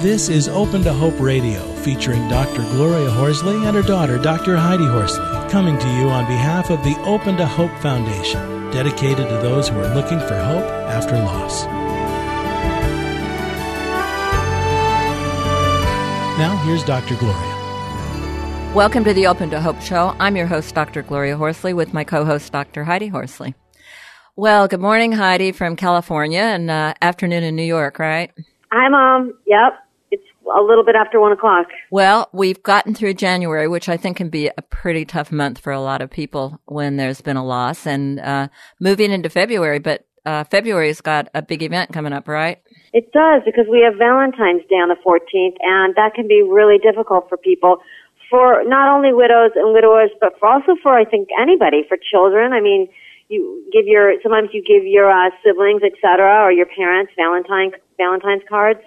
This is Open to Hope Radio, featuring Dr. Gloria Horsley and her daughter, Dr. Heidi Horsley, coming to you on behalf of the Open to Hope Foundation, dedicated to those who are looking for hope after loss. Now, here's Dr. Gloria. Welcome to the Open to Hope Show. I'm your host, Dr. Gloria Horsley, with my co host, Dr. Heidi Horsley. Well, good morning, Heidi from California, and uh, afternoon in New York, right? Hi, Mom. Yep. A little bit after one o'clock. Well, we've gotten through January, which I think can be a pretty tough month for a lot of people when there's been a loss, and uh, moving into February. But uh, February's got a big event coming up, right? It does because we have Valentine's Day on the 14th, and that can be really difficult for people, for not only widows and widowers, but for also for I think anybody, for children. I mean, you give your sometimes you give your uh, siblings, etc., or your parents Valentine Valentine's cards.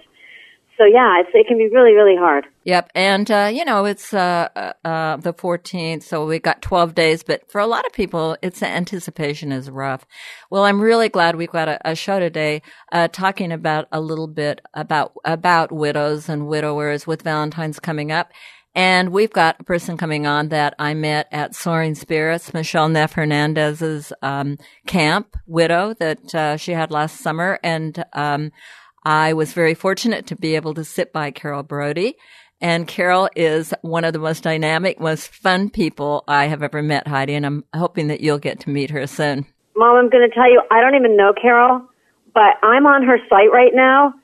So yeah, it's, it can be really, really hard. Yep, and uh, you know it's uh, uh, uh the 14th, so we got 12 days. But for a lot of people, it's anticipation is rough. Well, I'm really glad we've got a, a show today uh, talking about a little bit about about widows and widowers with Valentine's coming up. And we've got a person coming on that I met at Soaring Spirits, Michele Neff Hernandez's um, camp, widow that uh, she had last summer, and um, I was very fortunate to be able to sit by Carole Brody. And Carole is one of the most dynamic, most fun people I have ever met, Heidi, and I'm hoping that you'll get to meet her soon. Mom, I'm going to tell you, I don't even know Carole, but I'm on her site right now,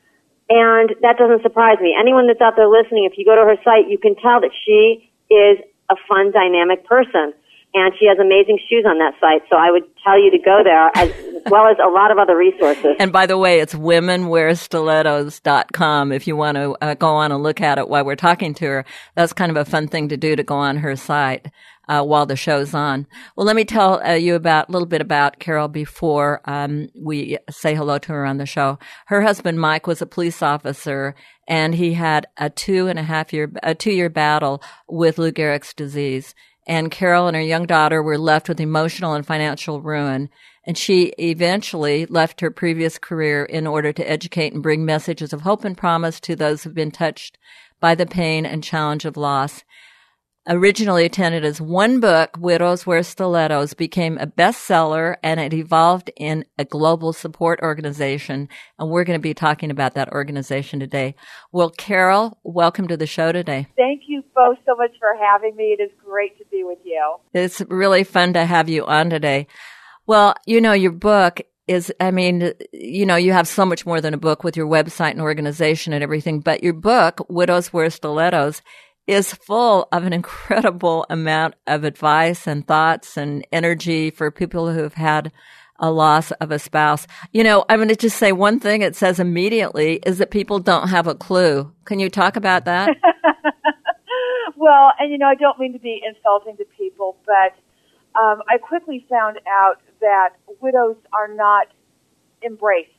and that doesn't surprise me. Anyone that's out there listening, if you go to her site, you can tell that she is a fun, dynamic person and she has amazing shoes on that site. So I would tell you to go there as well as a lot of other resources. And by the way, it's womenwearstilettos.com if you want to uh, go on and look at it while we're talking to her. That's kind of a fun thing to do to go on her site. Uh, while the show's on. Well, let me tell uh, you about a little bit about Carole before um, we say hello to her on the show. Her husband Mike was a police officer, and he had a two and a half year, a two year battle with Lou Gehrig's disease and Carole and her young daughter were left with emotional and financial ruin. And she eventually left her previous career in order to educate and bring messages of hope and promise to those who've been touched by the pain and challenge of loss originally attended as one book, Widows Wear Stilettos, became a bestseller and it evolved in a global support organization. And we're going to be talking about that organization today. Well, Carole, welcome to the show today. Thank you both so much for having me. It is great to be with you. It's really fun to have you on today. Well, you know, your book is, I mean, you know, you have so much more than a book with your website and organization and everything, but your book, Widows Wear Stilettos, is full of an incredible amount of advice and thoughts and energy for people who have had a loss of a spouse. You know, I'm going to just say one thing it says immediately is that people don't have a clue. Can you talk about that? well, and you know, I don't mean to be insulting to people, but um, I quickly found out that widows are not embraced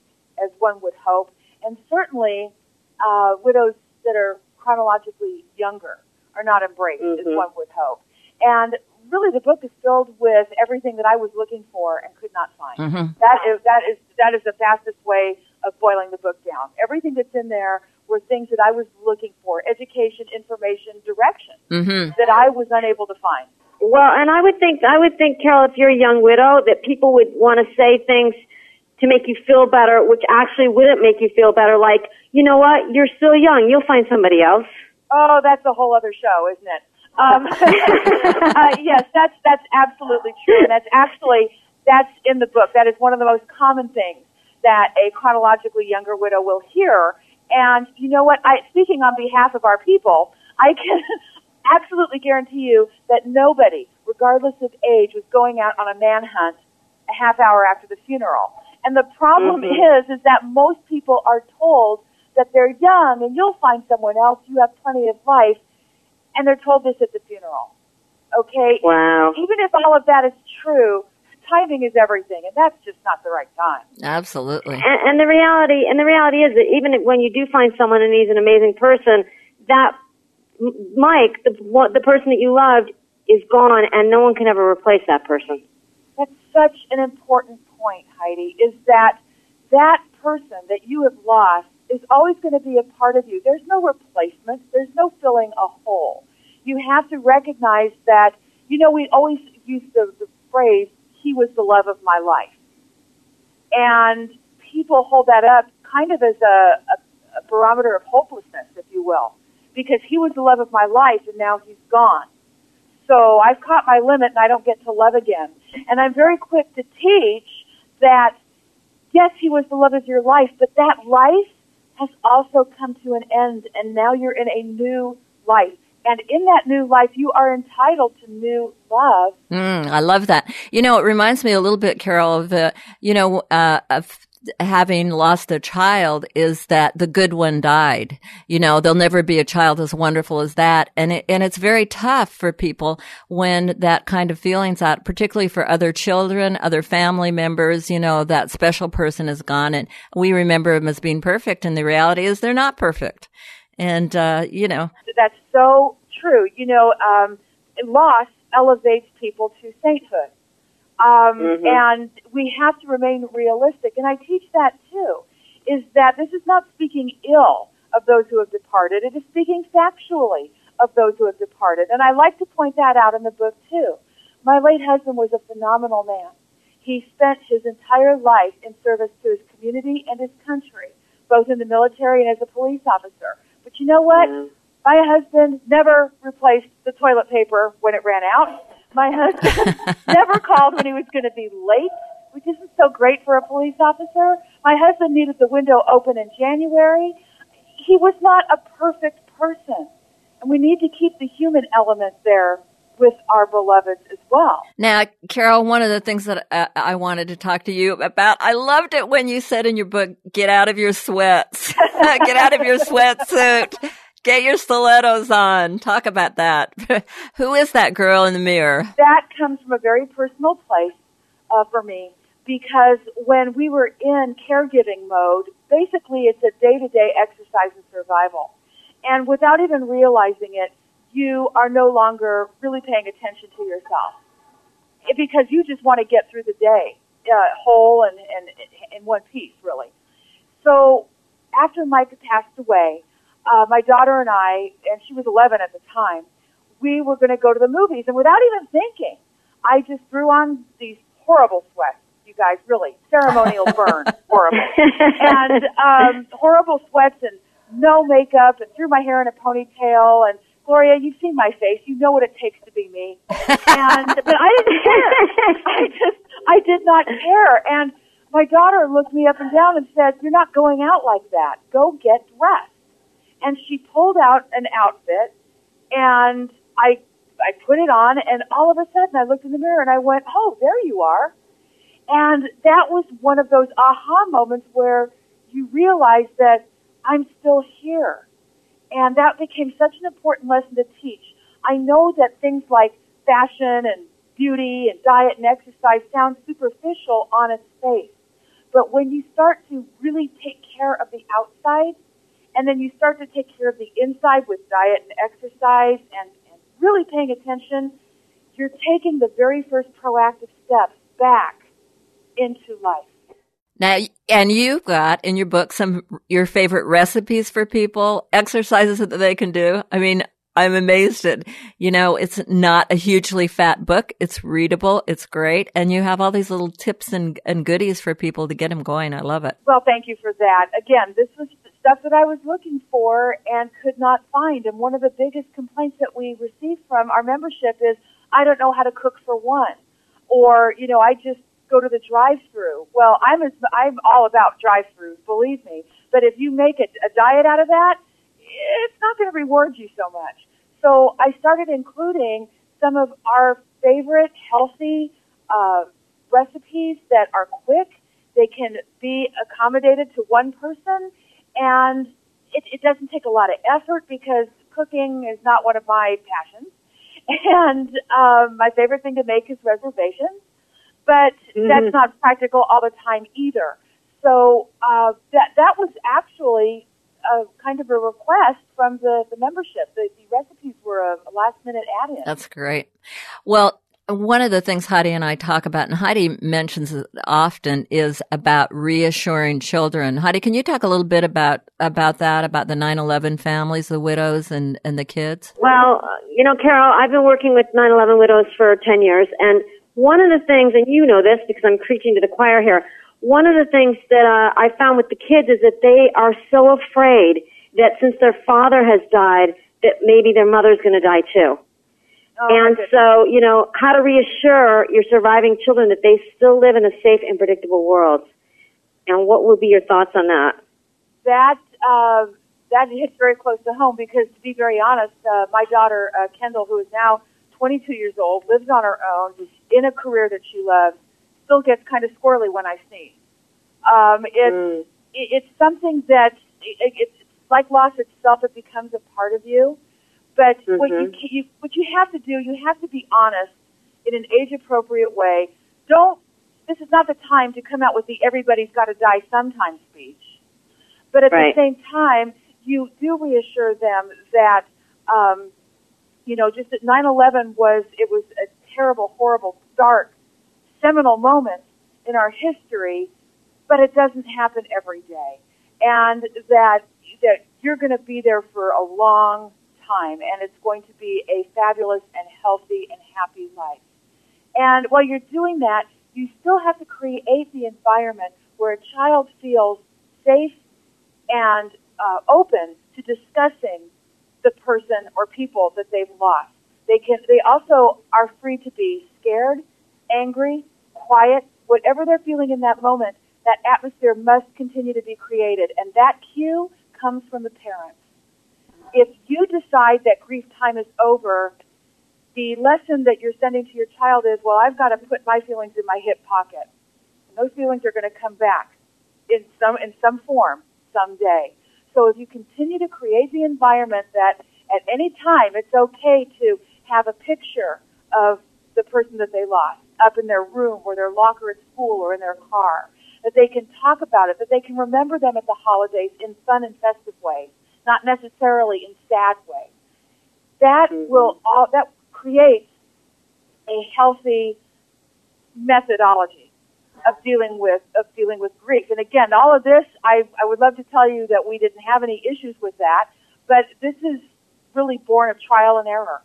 as one would hope, and certainly uh, widows that are chronologically younger are not embraced mm-hmm. as one would hope. And really the book is filled with everything that I was looking for and could not find. Mm-hmm. That is that is that is the fastest way of boiling the book down. Everything that's in there were things that I was looking for: education, information, direction mm-hmm. that I was unable to find. Well, and I would think I would think, Carole, if you're a young widow, that people would want to say things to make you feel better, which actually wouldn't make you feel better. Like, you know what? You're still young. You'll find somebody else. Oh, that's a whole other show, isn't it? Um, uh, yes, that's that's absolutely true, and that's actually that's in the book. That is one of the most common things that a chronologically younger widow will hear. And you know what? I speaking on behalf of our people, I can absolutely guarantee you that nobody, regardless of age, was going out on a manhunt a half hour after the funeral. And the problem mm-hmm. is, is that most people are told that they're young and you'll find someone else. You have plenty of life. And they're told this at the funeral. Okay? Wow. Even if all of that is true, timing is everything, and that's just not the right time. Absolutely. And, and the reality, and the reality is that even when you do find someone and he's an amazing person, that Mike, the the person that you loved, is gone, and no one can ever replace that person. That's such an important point, Heidi, is that that person that you have lost is always going to be a part of you. There's no replacement. There's no filling a hole. You have to recognize that, you know, we always use the, the phrase, he was the love of my life. And people hold that up kind of as a, a, a barometer of hopelessness, if you will, because he was the love of my life and now he's gone. So I've caught my limit and I don't get to love again. And I'm very quick to teach that yes, he was the love of your life, but that life has also come to an end and now you're in a new life. And in that new life, you are entitled to new love. Mm, I love that. You know, it reminds me a little bit, Carole, of the, you know, uh, of having lost a child is that the good one died. You know, there'll never be a child as wonderful as that. And it, and it's very tough for people when that kind of feeling's out, particularly for other children, other family members, you know, that special person is gone and we remember them as being perfect and the reality is they're not perfect. And, uh, you know. That's so true. You know, um, loss elevates people to sainthood. Um, mm-hmm. And we have to remain realistic. And I teach that too, is that this is not speaking ill of those who have departed. It is speaking factually of those who have departed. And I like to point that out in the book too. My late husband was a phenomenal man. He spent his entire life in service to his community and his country, both in the military and as a police officer. But you know what? Mm-hmm. My husband never replaced the toilet paper when it ran out. My husband never called when he was going to be late, which isn't so great for a police officer. My husband needed the window open in January. He was not a perfect person. And we need to keep the human element there with our beloveds as well. Now, Carole, one of the things that uh, I wanted to talk to you about, I loved it when you said in your book, get out of your sweats, get out of your sweatsuit. Get your stilettos on. Talk about that. Who is that girl in the mirror? That comes from a very personal place uh, for me because when we were in caregiving mode, basically it's a day to day exercise in survival. And without even realizing it, you are no longer really paying attention to yourself because you just want to get through the day uh, whole and, and in one piece, really. So after Mike passed away, uh, my daughter and I, and she was 11 at the time, we were going to go to the movies, and without even thinking, I just threw on these horrible sweats. You guys, really ceremonial burn, horrible, and um, horrible sweats and no makeup, and threw my hair in a ponytail, and Gloria, you've seen my face. You know what it takes to be me. And but I didn't care. I just I did not care. And my daughter looked me up and down and said, "You're not going out like that. Go get dressed." And she pulled out an outfit, and I I put it on, and all of a sudden I looked in the mirror and I went, "Oh, there you are." And that was one of those aha moments where you realize that I'm still here and that became such an important lesson to teach. I know that things like fashion and beauty and diet and exercise sound superficial on its face. But when you start to really take care of the outside, and then you start to take care of the inside with diet and exercise and, and really paying attention, you're taking the very first proactive steps back into life. Now, and you've got in your book some your favorite recipes for people, exercises that they can do. I mean, I'm amazed at, you know, it's not a hugely fat book. It's readable. It's great. And you have all these little tips and, and goodies for people to get them going. I love it. Well, thank you for that. Again, this was stuff that I was looking for and could not find. And one of the biggest complaints that we receive from our membership is, I don't know how to cook for one. Or, you know, I just go to the drive-through. Well, I'm as, I'm all about drive-throughs, believe me. But if you make a, a diet out of that, it's not going to reward you so much. So I started including some of our favorite healthy uh, recipes that are quick. They can be accommodated to one person, and it, it doesn't take a lot of effort because cooking is not one of my passions. And um, my favorite thing to make is reservations but mm-hmm. that's not practical all the time either. So uh, that that was actually a kind of a request from the, the membership. The, the recipes were a, a last minute add in. That's great. Well, one of the things Heidi and I talk about, and Heidi mentions it often, is about reassuring children. Heidi, can you talk a little bit about about that, about the 9/11 families, the widows, and and the kids? Well, you know, Carole, I've been working with 9/11 widows for 10 years, and one of the things, and you know this because I'm preaching to the choir here. One of the things that uh, I found with the kids is that they are so afraid that since their father has died, that maybe their mother's going to die too. Oh, and so, you know, how to reassure your surviving children that they still live in a safe and predictable world. And what would be your thoughts on that? that uh, that hits very close to home because, to be very honest, uh, my daughter uh, Kendall, who is now 22 years old, lives on her own, in a career that she loves, still gets kind of squirrely when I sneeze. Um, it's Mm. it, it's something that it, it's like loss itself; it becomes a part of you. But what you, Mhm. ca- you what you have to do, you have to be honest in an age appropriate way. Don't. This is not the time to come out with the "everybody's got to die sometime" speech. But at Right. the same time, you do reassure them that, um, you know, just that 9/11 was it was a terrible, horrible, dark, seminal moment in our history, but it doesn't happen every day, and that that you're going to be there for a long time, and it's going to be a fabulous and healthy and happy life. And while you're doing that, you still have to create the environment where a child feels safe and uh, open to discussing the person or people that they've lost. They can. They also are free to be scared, angry, quiet, whatever they're feeling in that moment. That atmosphere must continue to be created, and that cue comes from the parents. If you decide that grief time is over, the lesson that you're sending to your child is, well, I've got to put my feelings in my hip pocket. And those feelings are going to come back in some in some form someday. So if you continue to create the environment that at any time it's okay to have a picture of the person that they lost up in their room or their locker at school or in their car, that they can talk about it, that they can remember them at the holidays in fun and festive ways, not necessarily in sad ways. That Mhm. will all that creates a healthy methodology of dealing with of dealing with grief. And again, all of this, I, I would love to tell you that we didn't have any issues with that, but this is really born of trial and error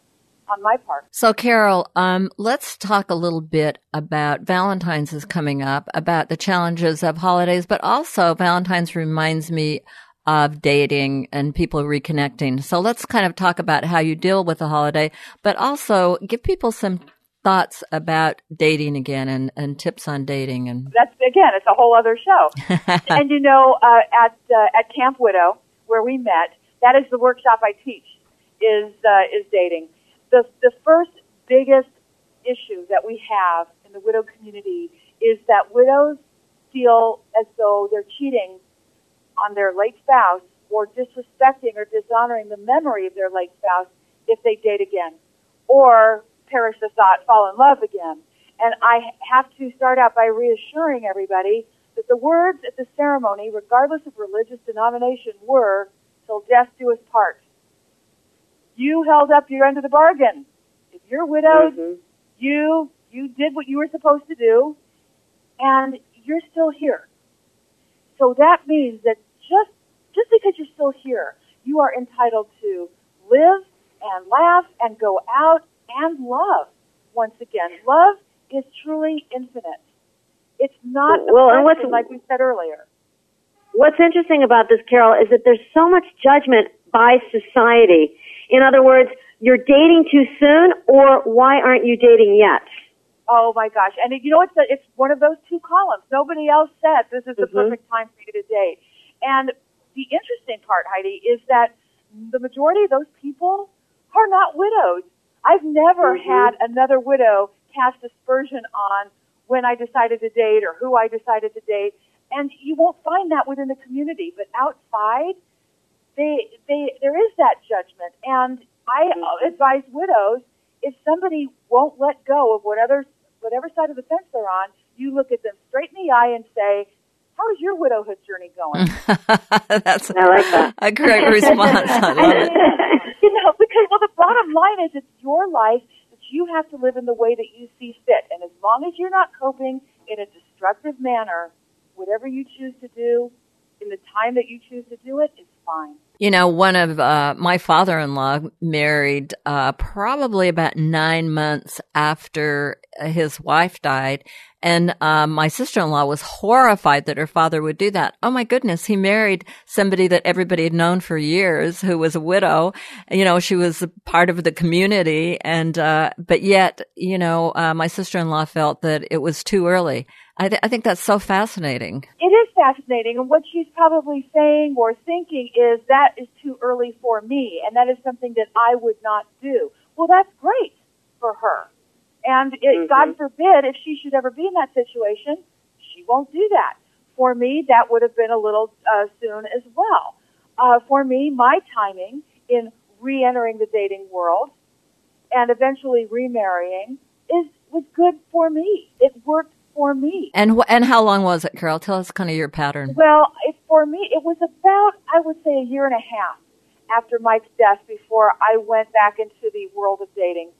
on my part. So, Carole, um, let's talk a little bit about Valentine's is coming up, about the challenges of holidays, but also Valentine's reminds me of dating and people reconnecting. So let's kind of talk about how you deal with the holiday, but also give people some thoughts about dating again and, and tips on dating and That's again, it's a whole other show. and you know, uh, at uh, at Camp Widow, where we met, that is the workshop I teach. Is uh, is dating. The the first biggest issue that we have in the widow community is that widows feel as though they're cheating on their late spouse or disrespecting or dishonoring the memory of their late spouse if they date again or perish the thought fall in love again. And I have to start out by reassuring everybody that the words at the ceremony, regardless of religious denomination, were, till death do us part. You held up your end of the bargain. If you're widowed, Mhm. you, you did what you were supposed to do, and you're still here. So that means that just, just because you're still here, you are entitled to live and laugh and go out and love. Once again, love is truly infinite. It's not Well, and what's- like we said earlier. What's interesting about this, Carole, is that there's so much judgment by society. In other words, you're dating too soon, or why aren't you dating yet? Oh my gosh! And you know it's a, it's one of those two columns. Nobody else said this is the Mhm. perfect time for you to date. And the interesting part, Heidi, is that the majority of those people are not widows. I've never Mhm. had another widow cast aspersion on when I decided to date or who I decided to date. And you won't find that within the community, but outside, they they there is that judgment. And I Mhm. advise widows if somebody won't let go of whatever whatever side of the fence they're on, you look at them straight in the eye and say, "How is your widowhood journey going?" that's I like that. a great response. I love it. you know, because well, the bottom line is it's your life. that you have to live in the way that you see fit. And as long as you're not coping in a destructive manner, whatever you choose to do in the time that you choose to do it is fine. You know, one of uh, my father-in-law married uh, probably about nine months after his wife died, and um, my sister-in-law was horrified that her father would do that. Oh my goodness, he married somebody that everybody had known for years, who was a widow. You know, she was a part of the community, and uh, but yet, you know, uh, my sister-in-law felt that it was too early. I, th- I think that's so fascinating. It is fascinating, and what she's probably saying or thinking is that is too early for me, and that is something that I would not do. Well, that's great for her. And it, mm-hmm. God forbid if she should ever be in that situation, she won't do that. For me, that would have been a little uh, soon as well. Uh, for me, my timing in re-entering the dating world and eventually remarrying is was good for me. It worked for me. And wh- and how long was it, Carole? Tell us kind of your pattern. Well, it, for me, it was about I would say a year and a half after Mike's death before I went back into the world of dating,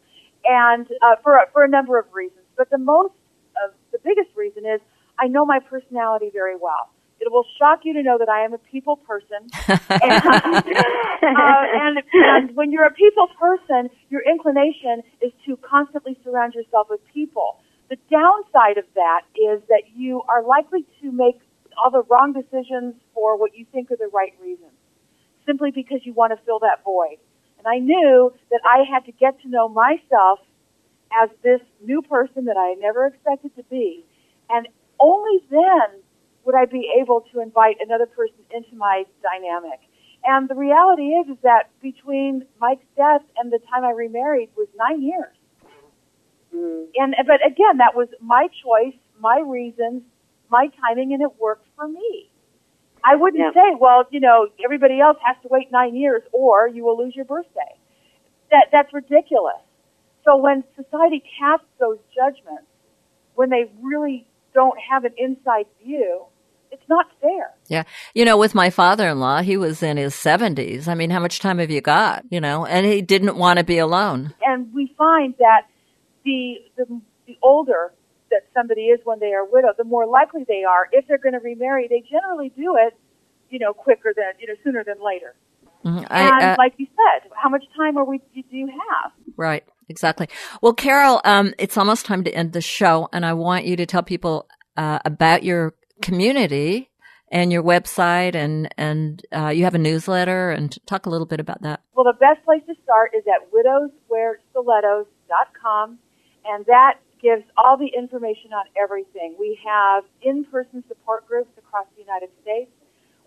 and uh, for for a number of reasons. But the most, uh, the biggest reason is I know my personality very well. It will shock you to know that I am a people person. and, uh, and, and when you're a people person, your inclination is to constantly surround yourself with people. The downside of that is that you are likely to make all the wrong decisions for what you think are the right reasons, simply because you want to fill that void. And I knew that I had to get to know myself as this new person that I never expected to be. And only then would I be able to invite another person into my dynamic. And the reality is, is that between Mike's death and the time I remarried was nine years. Mm. And but again, that was my choice, my reasons, my timing, and it worked for me. I wouldn't yeah. say, well, you know, everybody else has to wait nine years, or you will lose your birthday. That that's ridiculous. So when society casts those judgments, when they really don't have an inside view, it's not fair. Yeah. You know, with my father-in-law, he was in his 70s. I mean, how much time have you got? You know, and he didn't want to be alone. And we find that the, the, the older that somebody is when they are widowed, the more likely they are, if they're going to remarry, they generally do it, you know, quicker than, you know, sooner than later. Mm-hmm. I, and uh, like you said, how much time are we, do you have? Right. Exactly. Well, Carole, um, it's almost time to end the show, and I want you to tell people uh, about your community and your website, and and uh, you have a newsletter, and talk a little bit about that. Well, the best place to start is at widowswearstilettos.com and that gives all the information on everything. We have in-person support groups across the United States.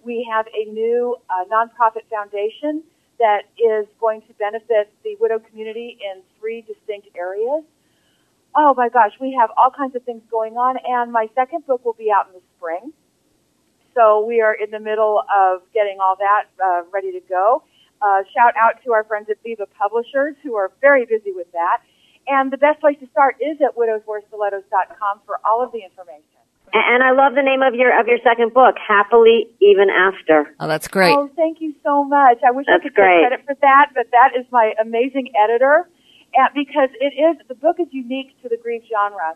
We have a new uh, nonprofit foundation that is going to benefit the widow community in three distinct areas. Oh my gosh, we have all kinds of things going on, and my second book will be out in the spring. So we are in the middle of getting all that uh, ready to go. Uh, shout out to our friends at Viva Publishers who are very busy with that. And the best place to start is at widowswearstilettos.com for all of the information. And I love the name of your of your second book, Happily Even After. Oh, that's great. Oh, thank you so much. I wish that's I could great. take credit for that, but that is my amazing editor, and because it is the book is unique to the grief genre.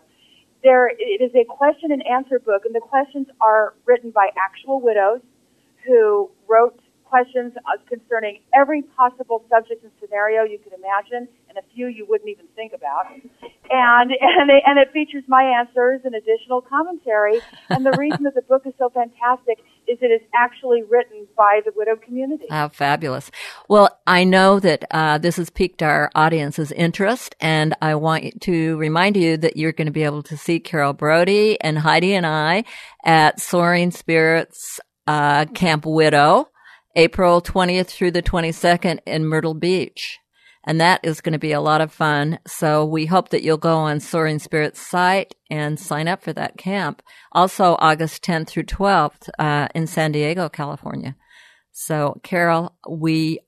There, it is a question and answer book, and the questions are written by actual widows who wrote questions uh, concerning every possible subject and scenario you could imagine, and a few you wouldn't even think about. And and, they, and it features my answers and additional commentary. And the reason that the book is so fantastic is it is actually written by the widow community. How fabulous! Well, I know that uh, this has piqued our audience's interest, and I want to remind you that you're going to be able to see Carole Brody and Heidi and I at Soaring Spirits uh, Camp Widow April 20th through the 22nd in Myrtle Beach. And that is going to be a lot of fun. So we hope that you'll go on Soaring Spirits site and sign up for that camp. Also August 10th through 12th, uh, in San Diego, California. So Carole, we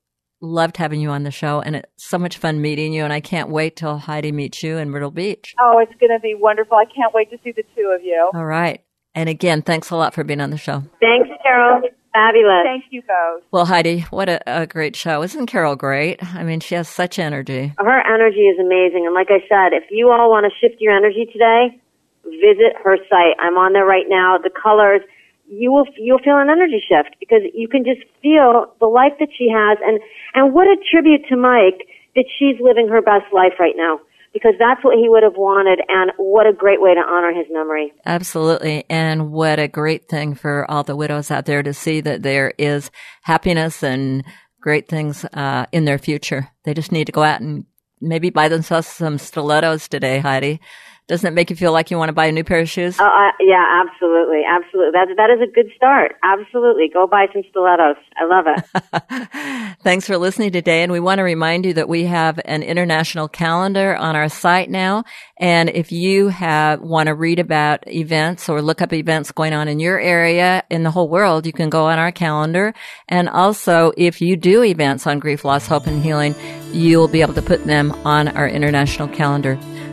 loved having you on the show and it's so much fun meeting you and I can't wait till Heidi meets you in Myrtle Beach. Oh, it's going to be wonderful. I can't wait to see the two of you. All right. And again, thanks a lot for being on the show. Thanks, Carole. Fabulous. Thank you both. Well, Heidi, what a, a great show. Isn't Carole great? I mean, she has such energy. Her energy is amazing. And like I said, if you all want to shift your energy today, visit her site. I'm on there right now. The colors, you will, you'll feel an energy shift because you can just feel the life that she has. And, and what a tribute to Mike that she's living her best life right now because that's what he would have wanted and what a great way to honor his memory. Absolutely. And what a great thing for all the widows out there to see that there is happiness and great things uh, in their future. They just need to go out and maybe buy themselves some stilettos today, Heidi. Doesn't it make you feel like you want to buy a new pair of shoes? Oh, uh, yeah, absolutely, absolutely. That that is a good start. Absolutely, go buy some stilettos. I love it. Thanks for listening today, and we want to remind you that we have an international calendar on our site now. And if you have want to read about events or look up events going on in your area in the whole world, you can go on our calendar. And also, if you do events on grief, loss, hope, and healing, you will be able to put them on our international calendar.